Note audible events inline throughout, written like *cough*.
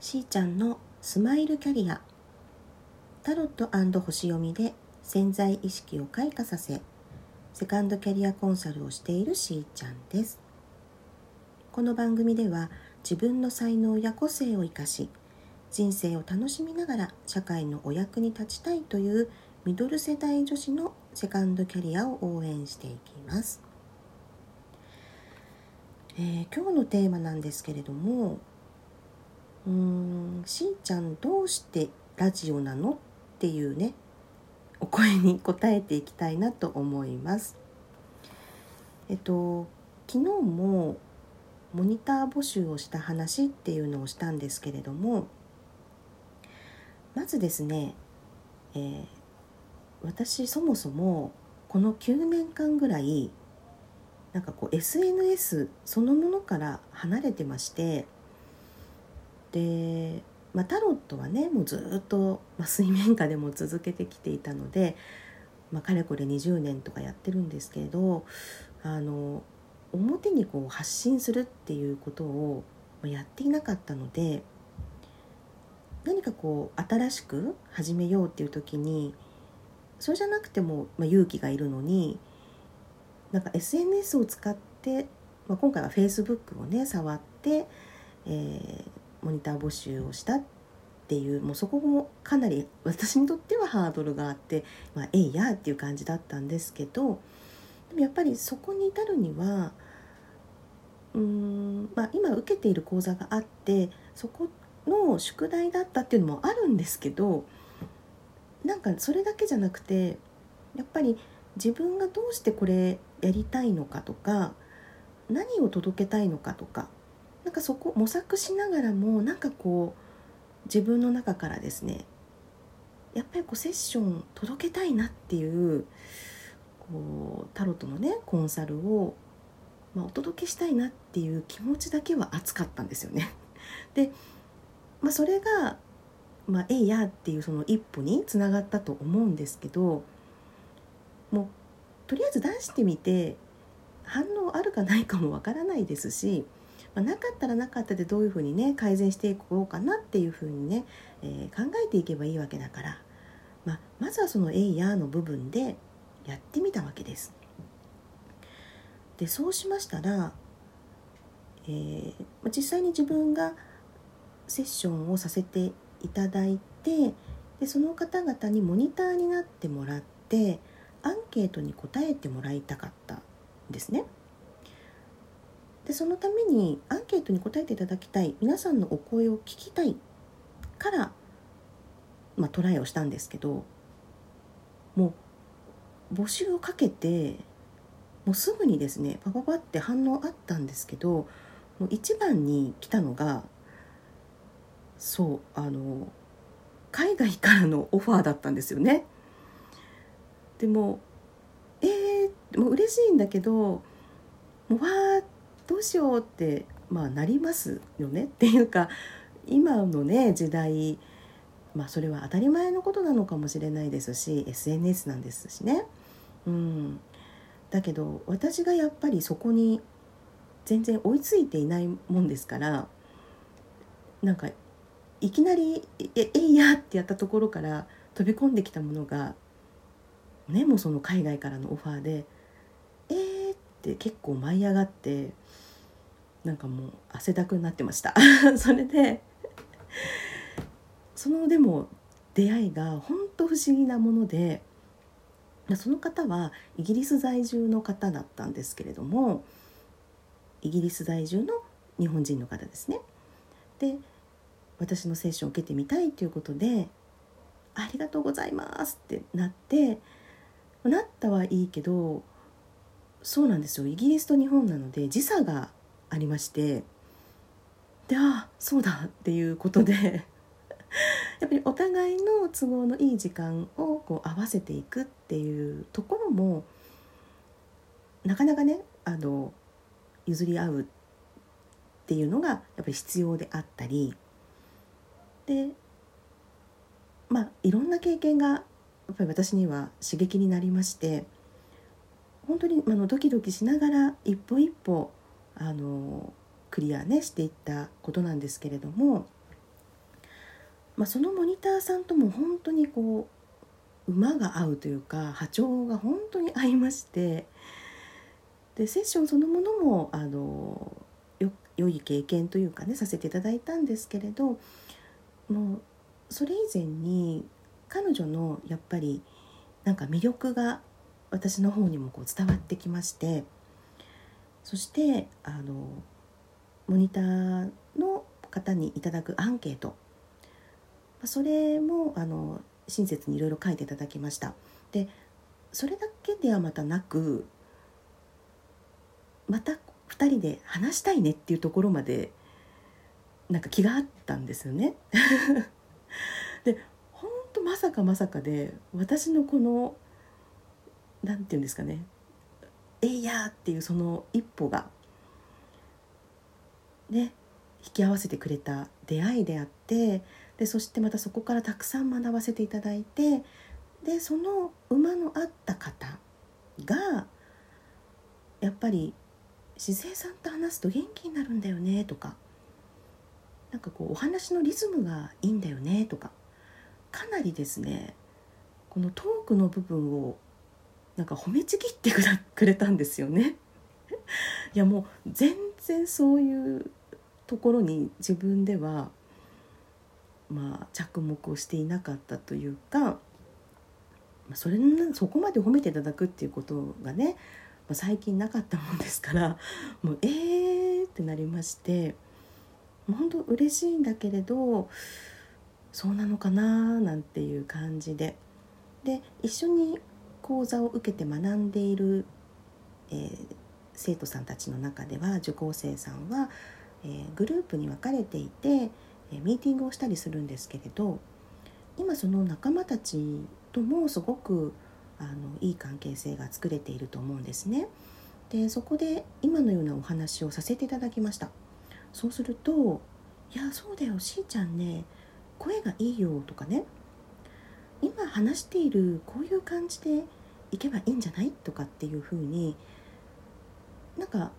しーちゃんのスマイルキャリア。タロット星読みで潜在意識を開花させセカンドキャリアコンサルをしているしーちゃんです。この番組では自分の才能や個性を生かし人生を楽しみながら社会のお役に立ちたいというミドル世代女子のセカンドキャリアを応援していきます、えー、今日のテーマなんですけれどもうーんしーちゃんどうしてラジオなの？っていうねお声に答えていきたいなと思います。えっと昨日もモニター募集をした話っていうのをしたんですけれどもまずですね、えー、私そもそもこの9年間ぐらいなんかこう SNS そのものから離れてましてで、まあ、タロットはねもうずっと、まあ、水面下でも続けてきていたので、まあ、かれこれ20年とかやってるんですけれどあの表にこう発信するっていうことをやっていなかったので何かこう新しく始めようっていう時にそれじゃなくても、まあ、勇気がいるのになんか SNS を使って、まあ、今回は Facebook をね触って、えー、モニター募集をしたっていうもうそこもかなり私にとってはハードルがあって「まあ、えいや」っていう感じだったんですけどでもやっぱりそこに至るにはうーん、まあ、今受けている講座があってそこの宿題だったっていうのもあるんですけどなんかそれだけじゃなくてやっぱり自分がどうしてこれやりたいのかとか何を届けたいのかとかなんかそこ模索しながらもなんかこう自分の中からですねやっぱりこうセッション届けたいなっていうこうタロットのねコンサルを、まあ、お届けしたいなっていう気持ちだけは熱かったんですよね。*laughs* で、まあ、それがまあ、えいやっていうその一歩につながったと思うんですけどもうとりあえず出してみて反応あるかないかもわからないですし、まあ、なかったらなかったでどういうふうにね改善していこうかなっていうふうにね、えー、考えていけばいいわけだから、まあ、まずはその「えいや」の部分でやってみたわけです。でそうしましたら、えー、実際に自分がセッションをさせていただいてでその方々にモニターになってもらってアンケートに答えてもらいたかったんですね。でそのためにアンケートに答えていただきたい皆さんのお声を聞きたいから、まあ、トライをしたんですけどもう募集をかけてもうすぐにですねパパパって反応あったんですけどもう一番に来たのがそうあの海外からのオファーだったんですよね。でもえー、もう嬉しいんだけどもうわーどうしようってまあなりますよねっていうか今のね時代まあそれは当たり前のことなのかもしれないですし SNS なんですしね。うん、だけど私がやっぱりそこに全然追いついていないもんですからなんかいきなり「ええいや!」ってやったところから飛び込んできたものがねもうその海外からのオファーで「!」って結構舞い上がってなんかもう汗だくになってました *laughs* それでそのでも出会いが本当不思議なものでその方はイギリス在住の方だったんですけれどもイギリス在住の日本人の方ですね。で私のセッションを受けてみたいということで「ありがとうございます」ってなってなったはいいけどそうなんですよ。イギリスと日本なので時差がありましてでああそうだっていうことで *laughs* やっぱりお互いの都合のいい時間をこう合わせていくっていうところもなかなかねあの譲り合うっていうのがやっぱり必要であったりでまあいろんな経験がやっぱり私には刺激になりまして本当にあのドキドキしながら一歩一歩あのクリアねしていったことなんですけれどもまあ、そのモニターさんとも本当にこう馬が合うというか波長が本当に合いましてでセッションそのものもあのよ良い経験というかねさせていただいたんですけれどもうそれ以前に彼女のやっぱりなんか魅力が私の方にもこう伝わってきましてそしてあのモニターの方にいただくアンケートそれもあの親切にいろいろ書いていただきましたでそれだけではまたなくまた2人で話したいねっていうところまでなんか気があったんですよね。*laughs* で本当まさかまさかで私のこの何て言うんですかね「えいや!」っていうその一歩がね引き合わせてくれた出会いであってでそしてまたそこからたくさん学ばせていただいてでその馬の合った方がやっぱり静江さんと話すと元気になるんだよねとかなんかこうお話のリズムがいいんだよねとかかなりですねこのトークの部分をなんか褒めちぎってくれたんですよね。*laughs* いやもう全然そういうところに自分ではまあ着目をしていなかったというかそれそこまで褒めていただくっていうことがね最近なかったもんですから *laughs* もうえーってなりまして本当嬉しいんだけれどそうなのかななんていう感じでで一緒に講座を受けて学んでいる、えー、生徒さんたちの中では受講生さんは、えー、グループに分かれていて、えー、ミーティングをしたりするんですけれど今その仲間たちともすごくあのいい関係性が作れていると思うんですね。でそこで今のようなお話をさせていただきましたそうすると「いやそうだよしーちゃんね声がいいよ」とかね「今話しているこういう感じでいけばいいんじゃない?」とかっていうふうになんか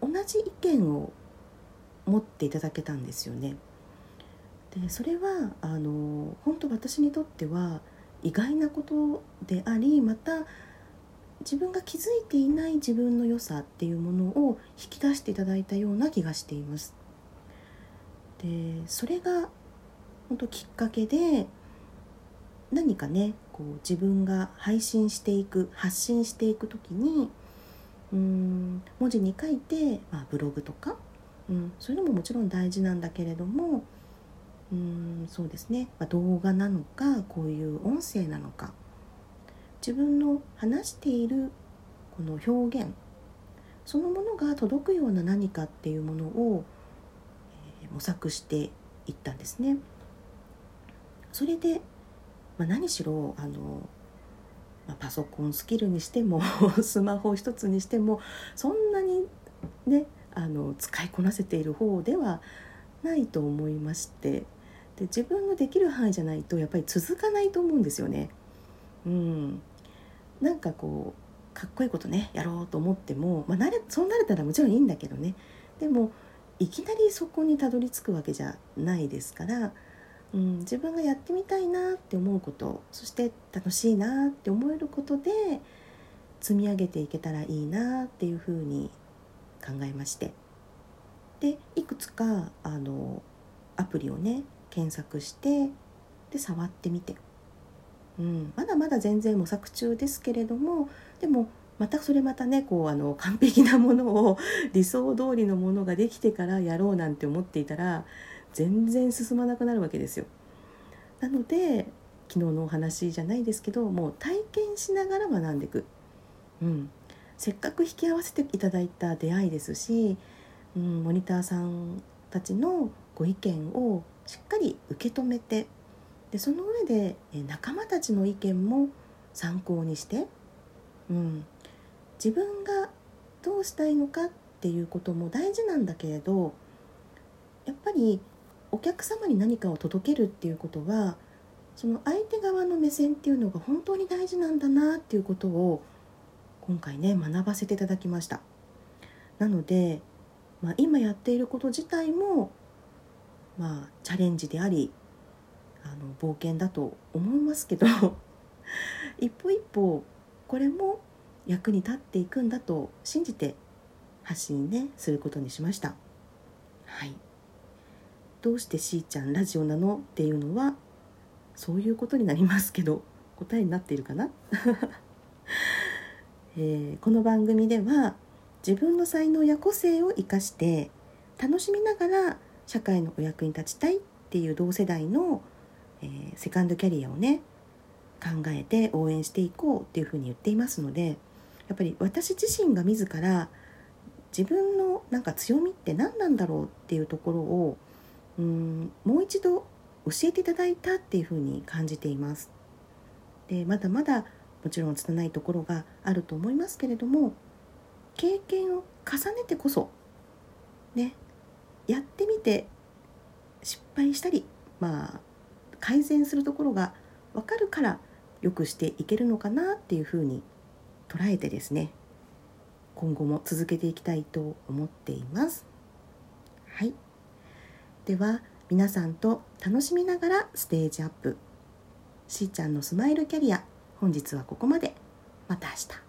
同じ意見を持っていただけたんですよね。でそれはあの本当私にとっては意外なことでありまた自分が気づいていない自分の良さっていうものを引き出していただいたような気がしています。でそれが本当きっかけで何かねこう自分が配信していく発信していく時にうん文字に書いて、まあ、ブログとか、うん、そういうのももちろん大事なんだけれどもうんそうですね、まあ、動画なのかこういう音声なのか自分の話しているこの表現そのものが届くような何かっていうものを、えー、模索していったんですね。それで、まあ、何しろあの、まあ、パソコンスキルにしても *laughs* スマホ一つにしてもそんなにねあの使いこなせている方ではないと思いましてで自分のできる範囲じゃないとやっぱり続かないと思うんですよね。うん、なんかこうかっこいいことねやろうと思っても、まあ、慣れそうなれたらもちろんいいんだけどねでもいきなりそこにたどり着くわけじゃないですから、うん、自分がやってみたいなって思うことそして楽しいなって思えることで積み上げていけたらいいなっていうふうに考えまして。でいくつかあのアプリをね検索してで触ってみて、うん、まだまだ全然模索中ですけれどもでもまたそれまたねこうあの完璧なものを理想通りのものができてからやろうなんて思っていたら全然進まなくなるわけですよ。なので昨日のお話じゃないですけどもう体験しながら学んでいく、うん、せっかく引き合わせていただいた出会いですし、うん、モニターさんたちのご意見をしっかり受け止めてでその上で仲間たちの意見も参考にして、うん、自分がどうしたいのかっていうことも大事なんだけれどやっぱりお客様に何かを届けるっていうことはその相手側の目線っていうのが本当に大事なんだなっていうことを今回ね学ばせていただきました。なので、まあ、今やっていること自体もまあチャレンジでありあの冒険だと思いますけど *laughs* 一歩一歩これも役に立っていくんだと信じて発信ねすることにしました。はい。どうしてしーちゃんラジオなの？っていうのはそういうことになりますけど答えになっているかな、*laughs* えー、この番組では自分の才能や個性を生かして楽しみながら社会のお役に立ちたいっていう同世代の、えー、セカンドキャリアをね考えて応援していこうっていうふうに言っていますのでやっぱり私自身が自ら自分のなんか強みって何なんだろうっていうところをうんもう一度教えていただいたっていうふうに感じています。でまだまだもちろん拙いところがあると思いますけれども経験を重ねてこそねやってみて失敗したりまあ改善するところが分かるからよくしていけるのかなっていうふうに捉えてですね今後も続けていきたいと思っていますはいでは皆さんと楽しみながらステージアップ。しーちゃんのスマイルキャリア本日はここまで。また明日。